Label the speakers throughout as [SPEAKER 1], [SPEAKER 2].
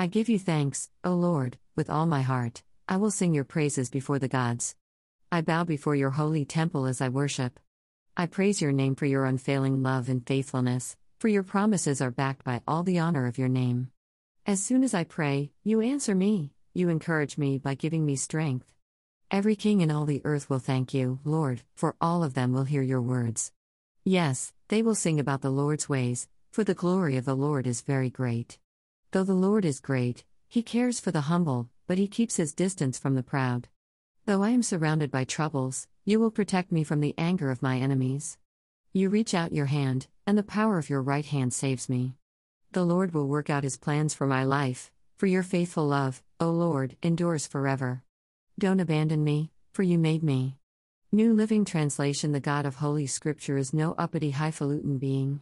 [SPEAKER 1] I give you thanks, O Lord, with all my heart. I will sing your praises before the gods. I bow before your holy temple as I worship. I praise your name for your unfailing love and faithfulness, for your promises are backed by all the honor of your name. As soon as I pray, you answer me, you encourage me by giving me strength. Every king in all the earth will thank you, Lord, for all of them will hear your words. Yes, they will sing about the Lord's ways, for the glory of the Lord is very great. Though the Lord is great, he cares for the humble, but he keeps his distance from the proud. Though I am surrounded by troubles, you will protect me from the anger of my enemies. You reach out your hand, and the power of your right hand saves me. The Lord will work out his plans for my life, for your faithful love, O Lord, endures forever. Don't abandon me, for you made me. New Living Translation The God of Holy Scripture is no uppity highfalutin being.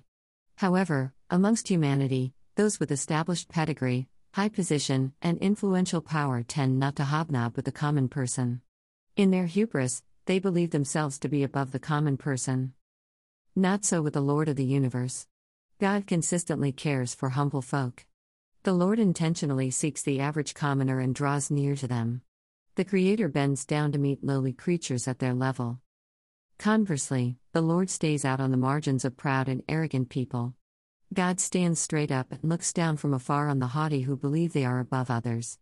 [SPEAKER 1] However, amongst humanity, those with established pedigree, high position, and influential power tend not to hobnob with the common person. In their hubris, they believe themselves to be above the common person. Not so with the Lord of the universe. God consistently cares for humble folk. The Lord intentionally seeks the average commoner and draws near to them. The Creator bends down to meet lowly creatures at their level. Conversely, the Lord stays out on the margins of proud and arrogant people. God stands straight up and looks down from afar on the haughty who believe they are above others.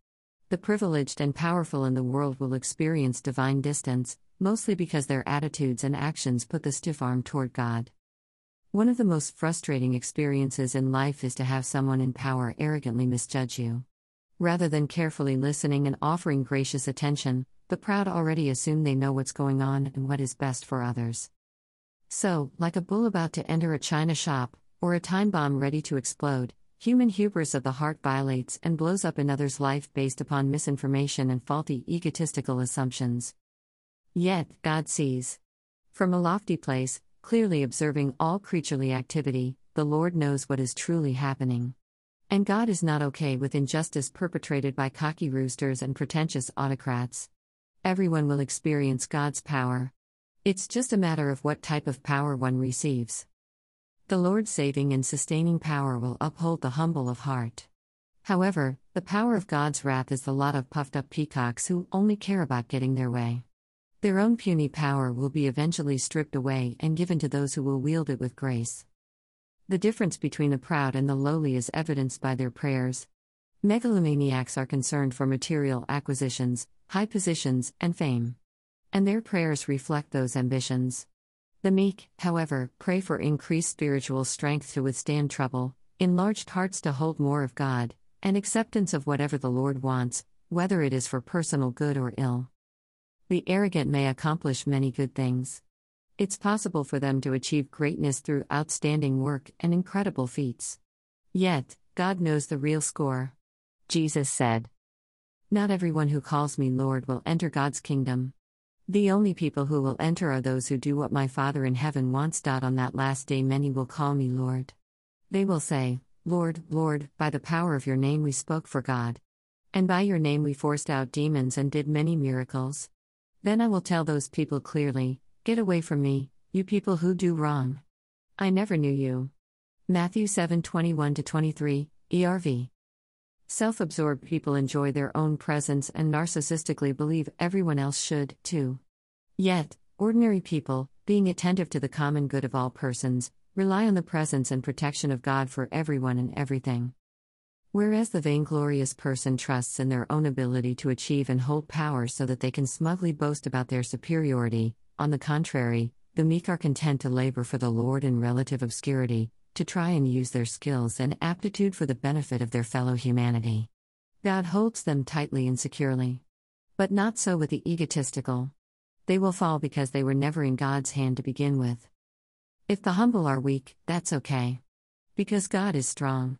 [SPEAKER 1] The privileged and powerful in the world will experience divine distance, mostly because their attitudes and actions put the stiff arm toward God. One of the most frustrating experiences in life is to have someone in power arrogantly misjudge you. Rather than carefully listening and offering gracious attention, the proud already assume they know what's going on and what is best for others. So, like a bull about to enter a china shop, or a time bomb ready to explode, human hubris of the heart violates and blows up another's life based upon misinformation and faulty egotistical assumptions. Yet, God sees. From a lofty place, clearly observing all creaturely activity, the Lord knows what is truly happening. And God is not okay with injustice perpetrated by cocky roosters and pretentious autocrats. Everyone will experience God's power. It's just a matter of what type of power one receives. The Lord's saving and sustaining power will uphold the humble of heart. However, the power of God's wrath is the lot of puffed up peacocks who only care about getting their way. Their own puny power will be eventually stripped away and given to those who will wield it with grace. The difference between the proud and the lowly is evidenced by their prayers. Megalomaniacs are concerned for material acquisitions, high positions, and fame. And their prayers reflect those ambitions. The meek, however, pray for increased spiritual strength to withstand trouble, enlarged hearts to hold more of God, and acceptance of whatever the Lord wants, whether it is for personal good or ill. The arrogant may accomplish many good things. It's possible for them to achieve greatness through outstanding work and incredible feats. Yet, God knows the real score. Jesus said, Not everyone who calls me Lord will enter God's kingdom. The only people who will enter are those who do what my Father in heaven wants. On that last day, many will call me Lord. They will say, Lord, Lord, by the power of your name we spoke for God. And by your name we forced out demons and did many miracles. Then I will tell those people clearly, Get away from me, you people who do wrong. I never knew you. Matthew 7 21 23, ERV. Self absorbed people enjoy their own presence and narcissistically believe everyone else should, too. Yet, ordinary people, being attentive to the common good of all persons, rely on the presence and protection of God for everyone and everything. Whereas the vainglorious person trusts in their own ability to achieve and hold power so that they can smugly boast about their superiority, on the contrary, the meek are content to labor for the Lord in relative obscurity, to try and use their skills and aptitude for the benefit of their fellow humanity. God holds them tightly and securely. But not so with the egotistical. They will fall because they were never in God's hand to begin with. If the humble are weak, that's okay. Because God is strong.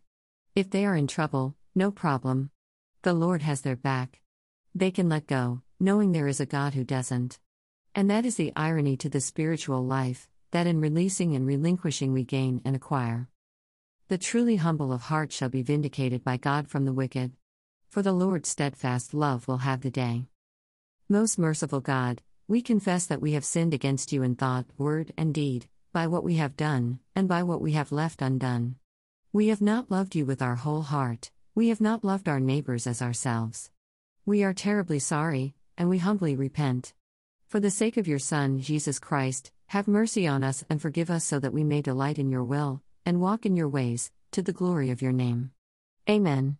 [SPEAKER 1] If they are in trouble, no problem. The Lord has their back. They can let go, knowing there is a God who doesn't. And that is the irony to the spiritual life, that in releasing and relinquishing we gain and acquire. The truly humble of heart shall be vindicated by God from the wicked. For the Lord's steadfast love will have the day. Most merciful God, we confess that we have sinned against you in thought, word, and deed, by what we have done, and by what we have left undone. We have not loved you with our whole heart, We have not loved our neighbors as ourselves. We are terribly sorry, and we humbly repent. For the sake of your Son, Jesus Christ, have mercy on us and forgive us so that we may delight in your will, and walk in your ways, to the glory of your name. Amen.